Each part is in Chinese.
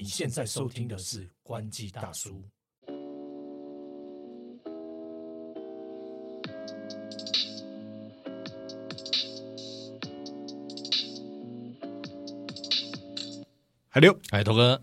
你现在收听的是关机大叔。海六哎，头哥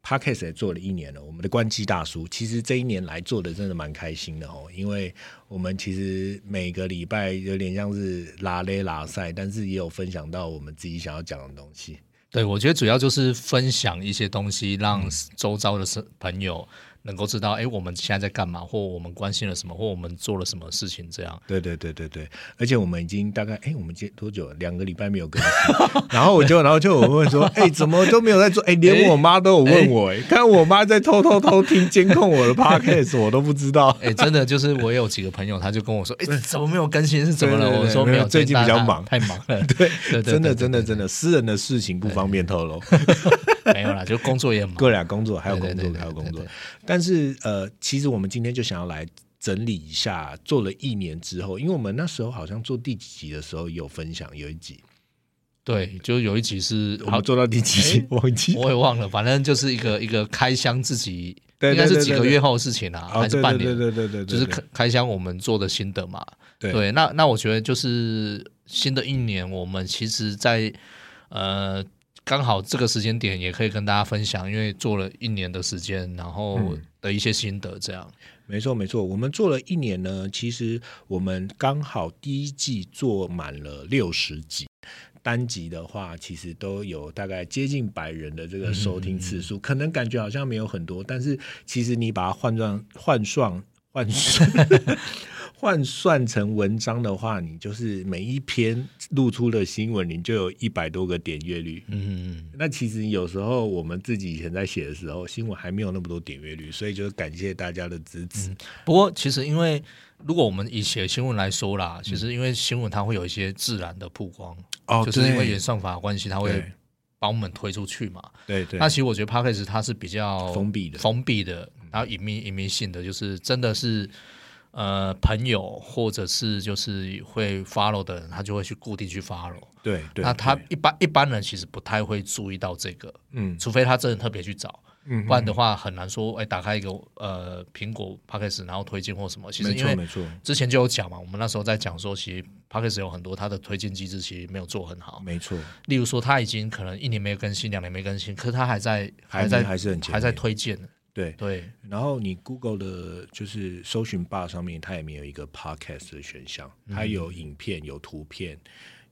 ，Podcast 也做了一年了，我们的关机大叔，其实这一年来做的真的蛮开心的哦，因为我们其实每个礼拜有点像是拉勒拉赛，但是也有分享到我们自己想要讲的东西。对我觉得主要就是分享一些东西，让周遭的是朋友能够知道，哎，我们现在在干嘛，或我们关心了什么，或我们做了什么事情，这样。对对对对对，而且我们已经大概哎，我们接多久了？两个礼拜没有更新，然后我就然后就我问说，哎，怎么都没有在做？哎，连我妈都有问我，哎，看我妈在偷偷偷听监控我的 podcast，我都不知道。哎，真的就是我有几个朋友，他就跟我说，哎，怎么没有更新？是怎么了？我说没有，最近比较忙太忙了。对 对对真的真的真的，私人的事情不方便透露。没有啦，就工作也忙。各俩工作还有工作还有工作。但是呃，其实我们今天就想要来整理一下，做了一年之后，因为我们那时候好像做第几集的时候有分享，有一集。对，就有一集是我们做到第几集？忘记我也忘了，反正就是一个一个开箱自己，应该是几个月后的事情啊，哦，还是半年？对对对对，就是对开开箱我们做的心得嘛。对那那我觉得就是新的一年，我们其实在呃刚好这个时间点也可以跟大家分享，因为做了一年的时间，然后嗯的一些心得，这样。没错没错，我们做了一年呢，其实我们刚好第一季做满了六十集。单集的话，其实都有大概接近百人的这个收听次数，可能感觉好像没有很多，但是其实你把它换算换算换算 换算成文章的话，你就是每一篇露出的新闻，你就有一百多个点阅率。嗯，那其实有时候我们自己以前在写的时候，新闻还没有那么多点阅率，所以就是感谢大家的支持。不过其实因为如果我们以写新闻来说啦，嗯其实因为新闻它会有一些自然的曝光，哦就是因为演算法的关系，它会对把我们推出去嘛。对对那其实我觉得 p a c k a g e 它是比较封闭的嗯封闭的，然后隐秘隐秘性的，就是真的是呃朋友或者是就是会 follow 的人，他就会去固定去 follow。对对，那他一般一般人其实不太会注意到这个，嗯除非他真的特别去找，嗯不然的话很难说，哎，打开一个呃苹果 p a c k a g e 然后推荐或什么。其实因为没错之前就有讲嘛，我们那时候在讲说，其实 p a c k a g e 有很多它的推荐机制其实没有做很好。没错，例如说，他已经可能一年没有更新，两年没更新，可是他还在还在还是很还在推荐。对。对，然后你 Google 的就是搜寻 bar 上面，它也没有一个 podcast 的选项，它有影片、有图片、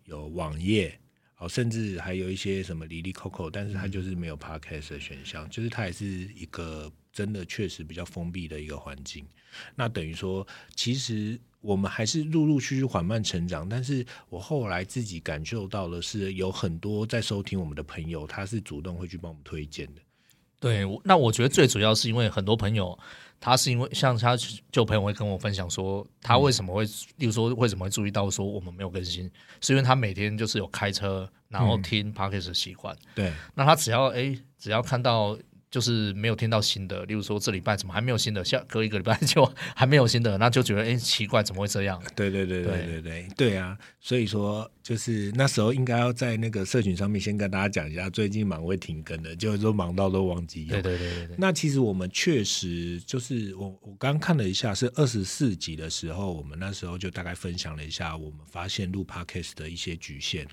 有网页，哦，甚至还有一些什么 Lily Coco，但是它就是没有 podcast 的选项，就是它也是一个真的确实比较封闭的一个环境。那等于说，其实我们还是陆陆续续缓慢成长，但是我后来自己感受到的是，有很多在收听我们的朋友，他是主动会去帮我们推荐的。对，那我觉得最主要是因为很多朋友，他是因为像他，就朋友会跟我分享说，他为什么会，例如说为什么会注意到说我们没有更新，是因为他每天就是有开车，然后听 pocket 的习惯。对，那他只要，哎，只要看到就是没有听到新的，例如说这礼拜怎么还没有新的，下，隔一个礼拜 就还没有新的，那就觉得哎奇怪怎么会这样。对对对对对对，对啊，所以说。就是那时候应该要在那个社群上面先跟大家讲一下，最近忙会停更的，就是说忙到都忘记用。对对对对对，那其实我们确实就是我我刚看了一下，是二十四集的时候，我们那时候就大概分享了一下，我们发现录 podcast 的一些局限，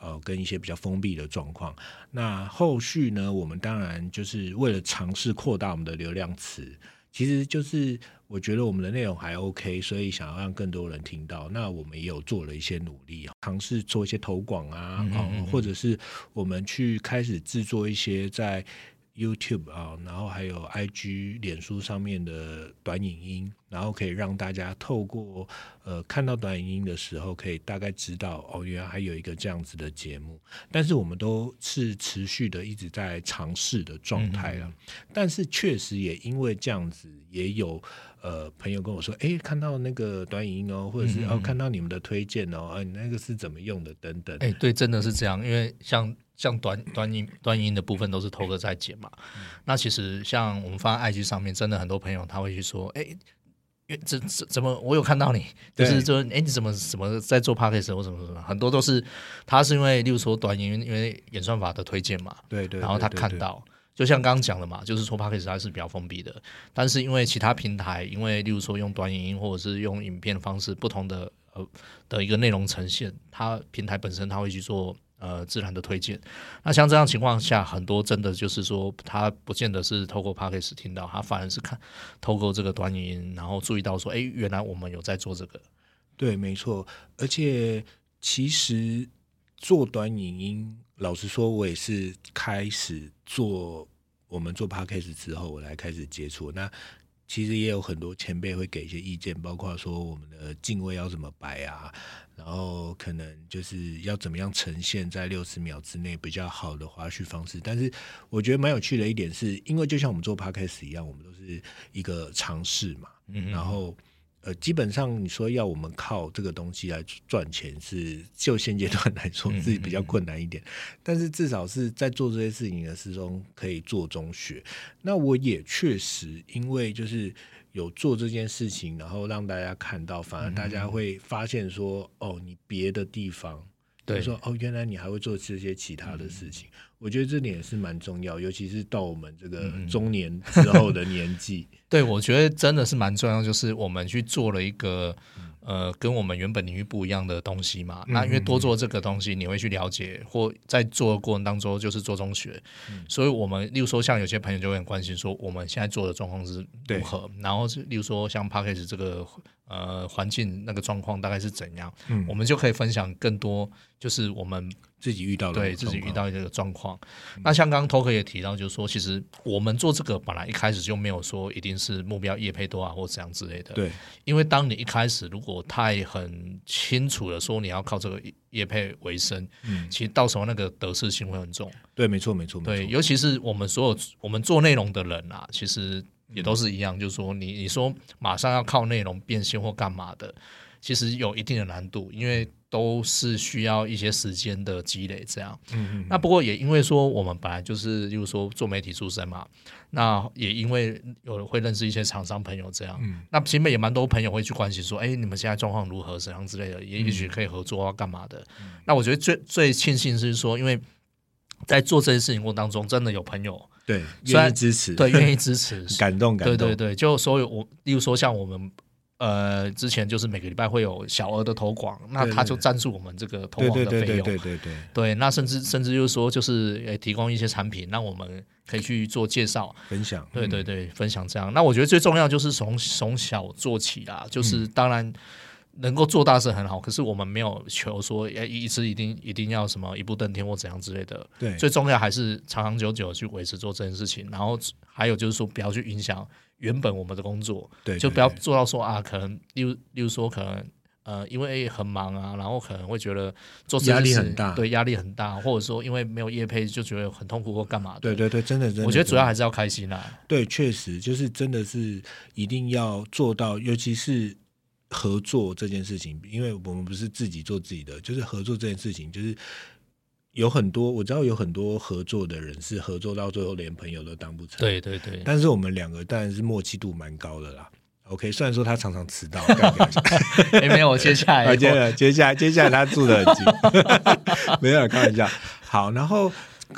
呃，跟一些比较封闭的状况。那后续呢，我们当然就是为了尝试扩大我们的流量池，其实就是我觉得我们的内容还 OK，所以想要让更多人听到。那我们也有做了一些努力，尝试做一些投广啊，嗯嗯哦嗯，或者是我们去开始制作一些在 YouTube 啊，然后还有 IG、脸书上面的短影音，然后可以让大家透过呃看到短影音的时候，可以大概知道哦，原来还有一个这样子的节目。但是我们都是持续的一直在尝试的状态了。但是确实也因为这样子，也有呃朋友跟我说，哎，看到那个短影音哦，或者是哦看到你们的推荐哦，啊，你那个是怎么用的等等。哎、对，真的是这样，因为像像短短音短音的部分都是头哥在剪嘛。那其实像我们放在 IG 上面，真的很多朋友他会去说，哎、因为怎怎怎么我有看到你，就是说，哎，你怎么怎么在做或什么什么，很多都是他是因为，例如说短音，因为演算法的推荐嘛，对对，然后他看到，就像刚刚讲的嘛，就是说 p o d c a s 它是比较封闭的，但是因为其他平台，因为例如说用短影音或者是用影片的方式，不同的呃的一个内容呈现，它平台本身它会去做呃自然的推荐。那像这样情况下，很多真的就是说，他不见得是透过 p o d c a s 听到，他反而是看透过这个短影音，然后注意到说，哎，原来我们有在做这个。对，没错。而且其实做短影音。老实说，我也是开始做我们做 podcast 之后，我来开始接触。那其实也有很多前辈会给一些意见，包括说我们的敬位要怎么摆啊，然后可能就是要怎么样呈现在六十秒之内比较好的花絮方式。但是我觉得蛮有趣的一点是，因为就像我们做 podcast 一样，我们都是一个尝试嘛，然后。呃，基本上你说要我们靠这个东西来赚钱，是就现阶段来说自己比较困难一点。但是至少是在做这些事情的时中可以做中学。那我也确实因为就是有做这件事情，然后让大家看到，反而大家会发现说，哦，你别的地方。对，说哦，原来你还会做这些其他的事情，我觉得这点也是蛮重要，尤其是到我们这个中年之后的年纪。对，我觉得真的是蛮重要，就是我们去做了一个。呃，跟我们原本领域不一样的东西嘛，那因为多做这个东西，你会去了解，或在做的过程当中就是做中学，所以我们例如说像有些朋友就会很关心说，我们现在做的状况是如何，然后是例如说像 p a c k a g e 这个呃环境那个状况大概是怎样，我们就可以分享更多，就是我们。自己遇到的，对自己遇到这个状况。那像刚刚 Toker 也提到，就是说，其实我们做这个本来一开始就没有说一定是目标业配多啊，或怎样之类的。对，因为当你一开始如果太很清楚的说你要靠这个业配为生，嗯，其实到时候那个得失心会很重。对，没错，没错，对，尤其是我们所有我们做内容的人啊，其实也都是一样，就是说，你你说马上要靠内容变现或干嘛的，其实有一定的难度，因为。都是需要一些时间的积累，这样。嗯嗯。那不过也因为说我们本来就是，例如说做媒体出身嘛，那也因为有会认识一些厂商朋友这样。嗯。那其实也蛮多朋友会去关心说，哎，你们现在状况如何，怎样之类的，也也许可以合作啊，干嘛的？那我觉得最最庆幸是说，因为在做这些事情过程当中，真的有朋友对愿意支持，对愿意支持，感动感动。对对对，就所有我，例如说像我们。呃，之前就是每个礼拜会有小额的投广，那他就赞助我们这个投广的费用。对对对对对对。那甚至甚至就是说，就是呃提供一些产品，让我们可以去做介绍、分享。对对对，分享这样。那我觉得最重要就是从从小做起啦，就是当然能够做大是很好，可是我们没有求说要一直一定一定要什么一步登天或怎样之类的。对，最重要还是长长久久去维持做这件事情，然后还有就是说不要去影响。原本我们的工作，对，就不要做到说啊，可能例如例如说，可能呃，因为很忙啊，然后可能会觉得做压力很大，对，压力很大，或者说因为没有业配就觉得很痛苦或干嘛的。对对对，真的真的，我觉得主要还是要开心啦。对，确实就是真的是一定要做到，尤其是合作这件事情，因为我们不是自己做自己的，就是合作这件事情，就是。有很多我知道有很多合作的人是合作到最后连朋友都当不成。对对对。但是我们两个当然是默契度蛮高的啦。OK，虽然说他常常迟到。没有，我接下来 接下来接下来接下来他住的很近。没有开玩笑。好，然后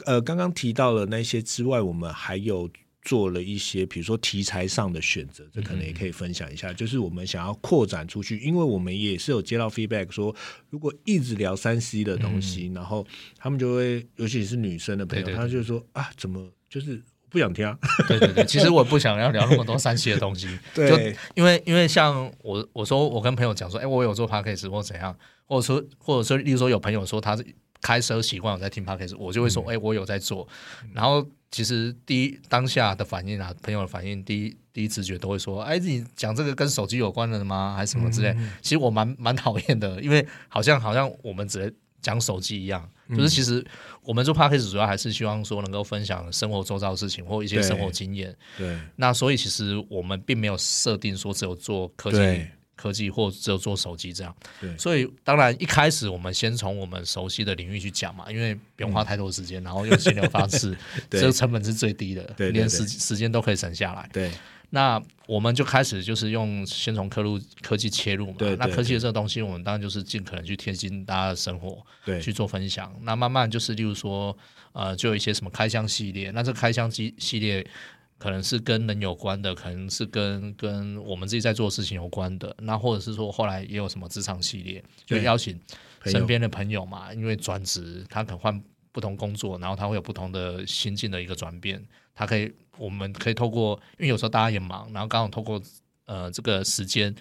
呃，刚刚提到了那些之外，我们还有。做了一些，比如说题材上的选择，这可能也可以分享一下。就是我们想要扩展出去，因为我们也是有接到 feedback 说，如果一直聊三 C 的东西，然后他们就会，尤其是女生的朋友，他就说啊，怎么就是不想听？对对对，其实我不想要聊那么多三 C 的东西。对，因为因为像我我说我跟朋友讲说，哎，我有做 podcast 或怎样，或者说或者说，例如说有朋友说他是开车习惯有在听 podcast，我就会说，哎，我有在做，然后。其实第一当下的反应啊，朋友的反应，第一第一直觉都会说：“哎，你讲这个跟手机有关的吗？还是什么之类？”其实我蛮蛮讨厌的，因为好像好像我们只能讲手机一样。就是其实我们做 p a c k a g e 主要还是希望说能够分享生活周遭的事情或一些生活经验。对。那所以其实我们并没有设定说只有做科技。科技或只有做手机这样，对，所以当然一开始我们先从我们熟悉的领域去讲嘛，因为不用花太多时间，然后用心流方式，这个成本是最低的，对，连时时间都可以省下来。对，那我们就开始就是用先从科路科技切入嘛。对对那科技的这个东西，我们当然就是尽可能去贴近大家的生活，对去做分享。那慢慢就是，例如说，呃，就有一些什么开箱系列，那这开箱机系列可能是跟人有关的，可能是跟跟我们自己在做的事情有关的。那或者是说，后来也有什么职场系列，就邀请身边的朋友嘛，因为转职，他可能换不同工作，然后他会有不同的心境的一个转变。他可以，我们可以透过，因为有时候大家也忙，然后刚好透过呃这个时间，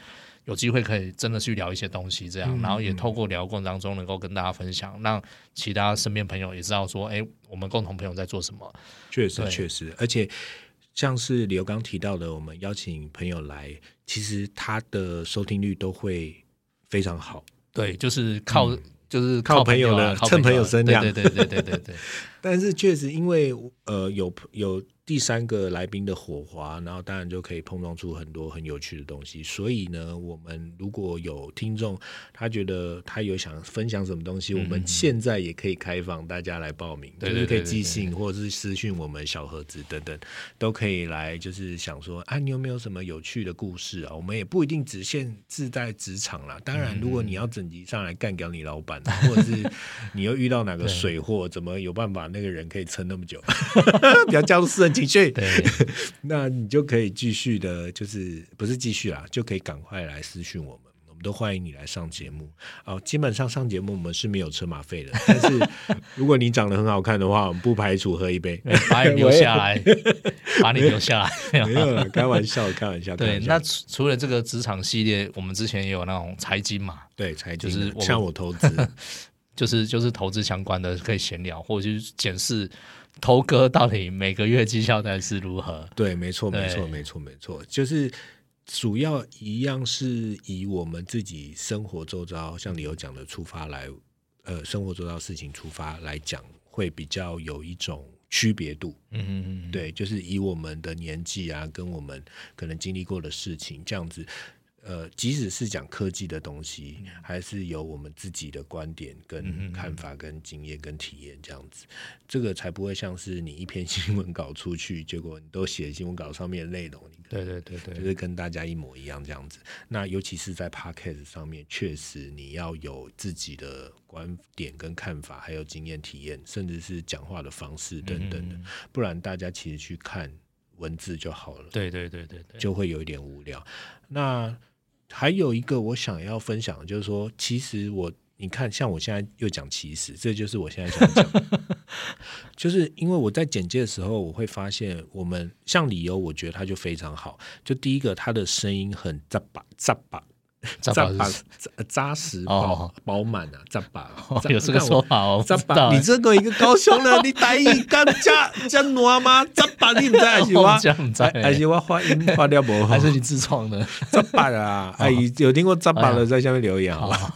有机会可以真的去聊一些东西，这样，嗯然后也透过聊过程当中能够跟大家分享，让其他身边朋友也知道说，哎，我们共同朋友在做什么。确实确实，而且像是刘刚提到的，我们邀请朋友来，其实他的收听率都会非常好。对，就是靠。就是嗯靠朋友啊的蹭朋友声量对对对对对对对，但是确实因为呃有有第三个来宾的火花，然后当然就可以碰撞出很多很有趣的东西。所以呢，我们如果有听众他觉得他有想分享什么东西，我们现在也可以开放大家来报名，就是可以寄信或者是私讯我们小盒子等等，都可以来就是想说啊，你有没有什么有趣的故事啊？我们也不一定只限自在职场啦。当然，如果你要整集上来干掉你老板，或者是你又遇到哪个水货，怎么有办法那个人可以撑那么久？不要加入私人情绪。对，那你就可以继续的，就是不是继续啦，就可以赶快来私讯我们，我们都欢迎你来上节目。哦，基本上上节目我们是没有车马费的，但是如果你长得很好看的话，我们不排除喝一杯。把你留下来，把你留下来。没有了，开玩笑，开玩笑。开对，那除除了这个职场系列，我们之前也有那种财经嘛，对财经就是像我投资，就是就是投资相关的，可以闲聊，或者是检视投哥到底每个月绩效单是如何。对，没错，没错，没错，没错，就是主要一样是以我们自己生活周遭，像你有讲的出发来，呃，生活周遭事情出发来讲，会比较有一种区别度。嗯嗯嗯，对，就是以我们的年纪啊，跟我们可能经历过的事情这样子。呃，即使是讲科技的东西，还是有我们自己的观点、跟看法、跟经验、跟体验这样子，这个才不会像是你一篇 新闻稿出去，结果你都写新闻稿上面的内容，你对对对对，就是跟大家一模一样这样子。那尤其是在 podcast 上面，确实你要有自己的观点跟看法，还有经验体验，甚至是讲话的方式等等的，不然大家其实去看文字就好了。对对对对对，就会有一点无聊。那还有一个我想要分享，就是说，其实我你看，像我现在又讲其实，这就是我现在想讲的，就是因为我在简介的时候，我会发现我们像理由，我觉得他就非常好。就第一个，他的声音很扎巴扎巴。扎扎巴巴是扎扎实饱哦饱满啊，扎巴 哦有这个说法哦，扎巴，不知道欸你这个一个高雄人，你台语刚加加暖吗？扎巴你唔知还是 我还还是我发音发掉不好？还是你自创的？扎巴啊，哎，有听过扎巴的在下面留言好吧？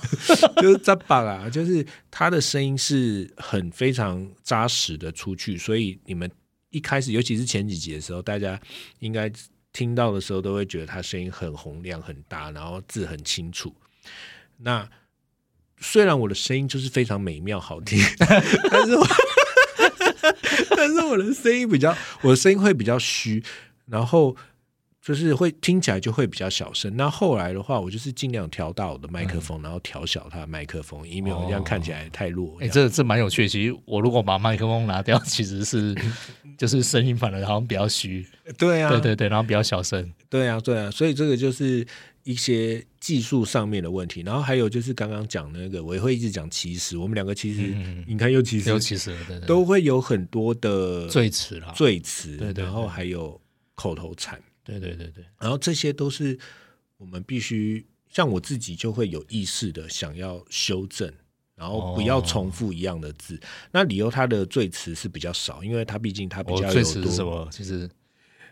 就是扎巴啊，就是他的声音是很非常扎实的出去，所以你们一开始，尤其是前几集的时候，大家应该听到的时候都会觉得他声音很洪亮、很大，然后字很清楚。那虽然我的声音就是非常美妙好听，但是我 但是我的声音比较，我的声音会比较虚，然后就是会听起来就会比较小声。那后来的话，我就是尽量调大我的麦克风，然后调小它的麦克风，以免我这样看起来太弱。哎、这样。这这蛮有趣的。其实我如果把麦克风拿掉，其实是 就是声音反而好像比较虚，对啊，对对对，然后比较小声。对啊，对啊，所以这个就是一些技术上面的问题。然后还有就是刚刚讲那个，我也会一直讲其实，我们两个其实、嗯你看又其实又其实对对都会有很多的最迟了，赘词，对对对。然后还有口头禅，对对对对，然后这些都是我们必须，像我自己就会有意识的想要修正。然后不要重复一样的字。那理由它的最词是比较少，因为它毕竟它比我较有是什么？其实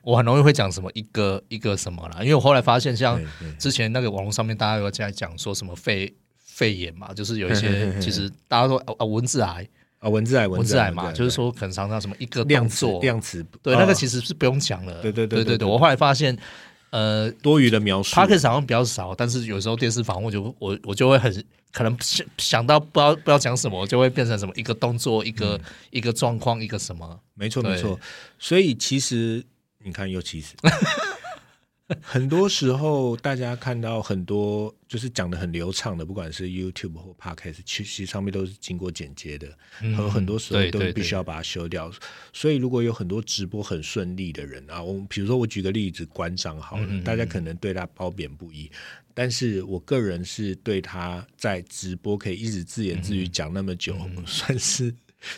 我很容易会讲什么一个一个什么啦，因为我后来发现，像之前那个网络上面大家有在讲说什么肺肺炎嘛，就是有一些 其实大家说啊啊文字癌，啊文字癌文字字癌嘛，就是说可能常常什么一个量词动作，量词对，哦那个其实是不用讲了。对对对对对我后来发现，呃多余的描述。p o d c a s 好像比较少，但是有时候电视访问就我我就会很可能想想到不知道不知道讲什么，我就会变成什么一个动作，一个、一个状况，一个什么。没错没错，所以其实你看，又其实 很多时候，大家看到很多就是讲的很流畅的，不管是 YouTube 或 Podcast，其实上面都是经过剪接的，和很多时候都必须要把它修掉。所以，如果有很多直播很顺利的人啊，我比如说我举个例子，馆长好了，大家可能对他褒贬不一，但是我个人是对他在直播可以一直自言自语讲那么久，算是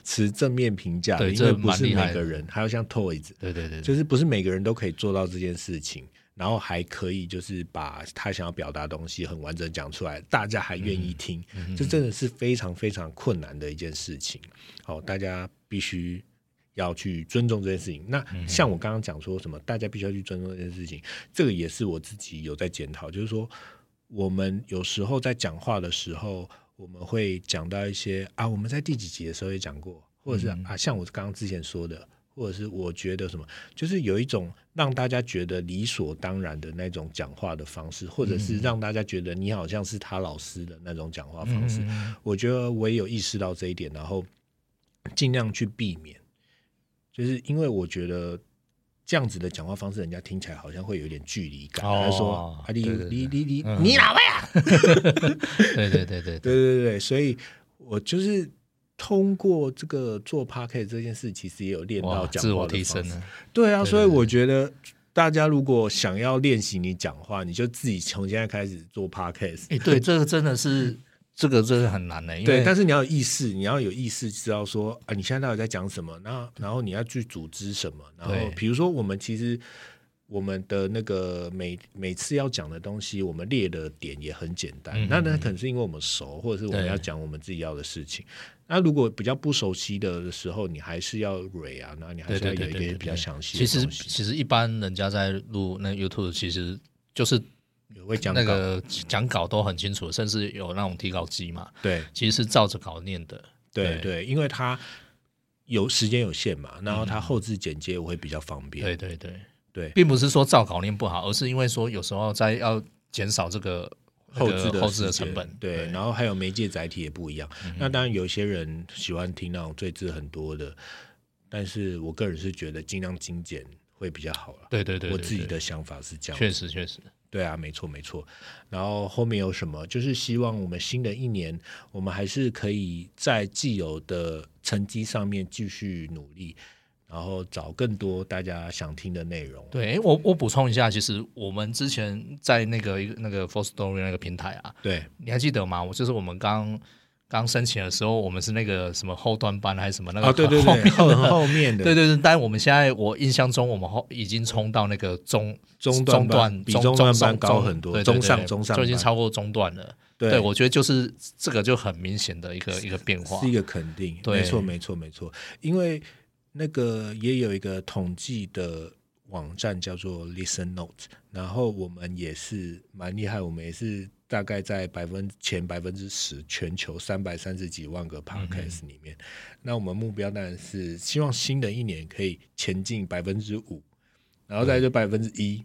持正面评价的，因为不是每个人，还有像 Toys。对对对，就是不是每个人都可以做到这件事情，然后还可以就是把他想要表达的东西很完整讲出来，大家还愿意听，这真的是非常非常困难的一件事情。好，大家必须要去尊重这件事情。那像我刚刚讲说什么，大家必须要去尊重这件事情，这个也是我自己有在检讨，就是说我们有时候在讲话的时候，我们会讲到一些啊，我们在第几集的时候也讲过，或者是、啊，像我刚刚之前说的。或者是我觉得什么，就是有一种让大家觉得理所当然的那种讲话的方式，或者是让大家觉得你好像是他老师的那种讲话方式。我觉得我也有意识到这一点，然后尽量去避免，就是因为我觉得这样子的讲话方式，人家听起来好像会有一点距离感。哦他说：“啊，你对对对你你你嗯你哪位啊？” 对对对对对对对，所以我就是通过这个做 p a r k e t 这件事，其实也有练到自我提升了，对啊，对所以我觉得大家如果想要练习你讲话，你就自己从现在开始做 podcast。哎，对，这个真的是 这个真的很难的，因对，但是你要有意识，你要有意识知道说啊，你现在到底在讲什么，然后然后你要去组织什么，然后对。比如说我们其实我们的那个每每次要讲的东西，我们列的点也很简单，嗯那那可能是因为我们熟，或者是我们要讲我们自己要的事情。那如果比较不熟悉的时候，你还是要蕊啊，那你还是要对对对对，有一个比较详细其实。其实一般人家在录那 YouTube，其实就是有会讲稿那个讲稿都很清楚，甚至有那种提稿机嘛，对其实是照着稿念的。对对，因为它有时间有限嘛，然后它后置剪接我会比较方便。对对对，对并不是说照稿念不好，而是因为说有时候在要减少这个后置的后置的成本。对，然后还有媒介载体也不一样。嗯那当然，有些人喜欢听那种赘字很多的，但是我个人是觉得尽量精简会比较好了。对对对，我自己的想法是这样。确实确实，对啊，没错没错。然后后面有什么？就是希望我们新的一年，我们还是可以在既有的成绩上面继续努力，然后找更多大家想听的内容。对，诶我我补充一下，其实我们之前在那个一个那个 For Story 那个平台啊，对你还记得吗？我就是我们刚刚申请的时候，我们是那个什么后端班还是什么那个哦，对对后对，后面的，对对对，但我们现在我印象中，我们后已经冲到那个中中中段比中中段班高很多中上中上就已经超过中段了。对对，我觉得就是这个就很明显的一个一个变化是一。个肯定，对没错，没错，没错。因为那个也有一个统计的网站叫做 Listen Note，然后我们也是蛮厉害，我们也是大概在百分前百分之十，全球三百三十几万个 podcast 里面。那我们目标当然是希望新的一年可以前进百分之五，然后再就百分之一，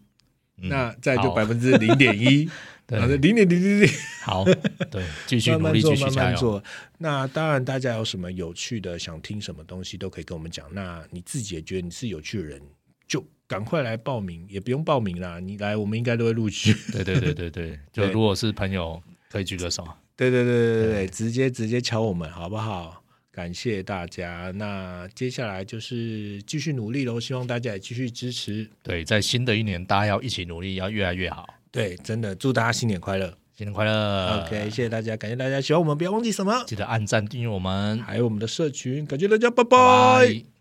那再就好百分之零点一，对零点零零零。好，对，继续努力，慢慢做，慢继续加油。慢做。那当然，大家有什么有趣的，想听什么东西都可以跟我们讲。那你自己也觉得你是有趣的人，就赶快来报名，也不用报名啦，你来，我们应该都会录取。对对对对对，就如果是朋友，可以举个手。对对对对对对，直接直接敲我们好不好？感谢大家。那接下来就是继续努力喽，希望大家也继续支持。对，在新的一年，大家要一起努力，要越来越好。对，真的祝大家新年快乐。新年快乐 OK，谢谢大家，感谢大家喜欢我们，不要忘记什么，记得按赞订阅我们，还有我们的社群，感谢大家，拜拜拜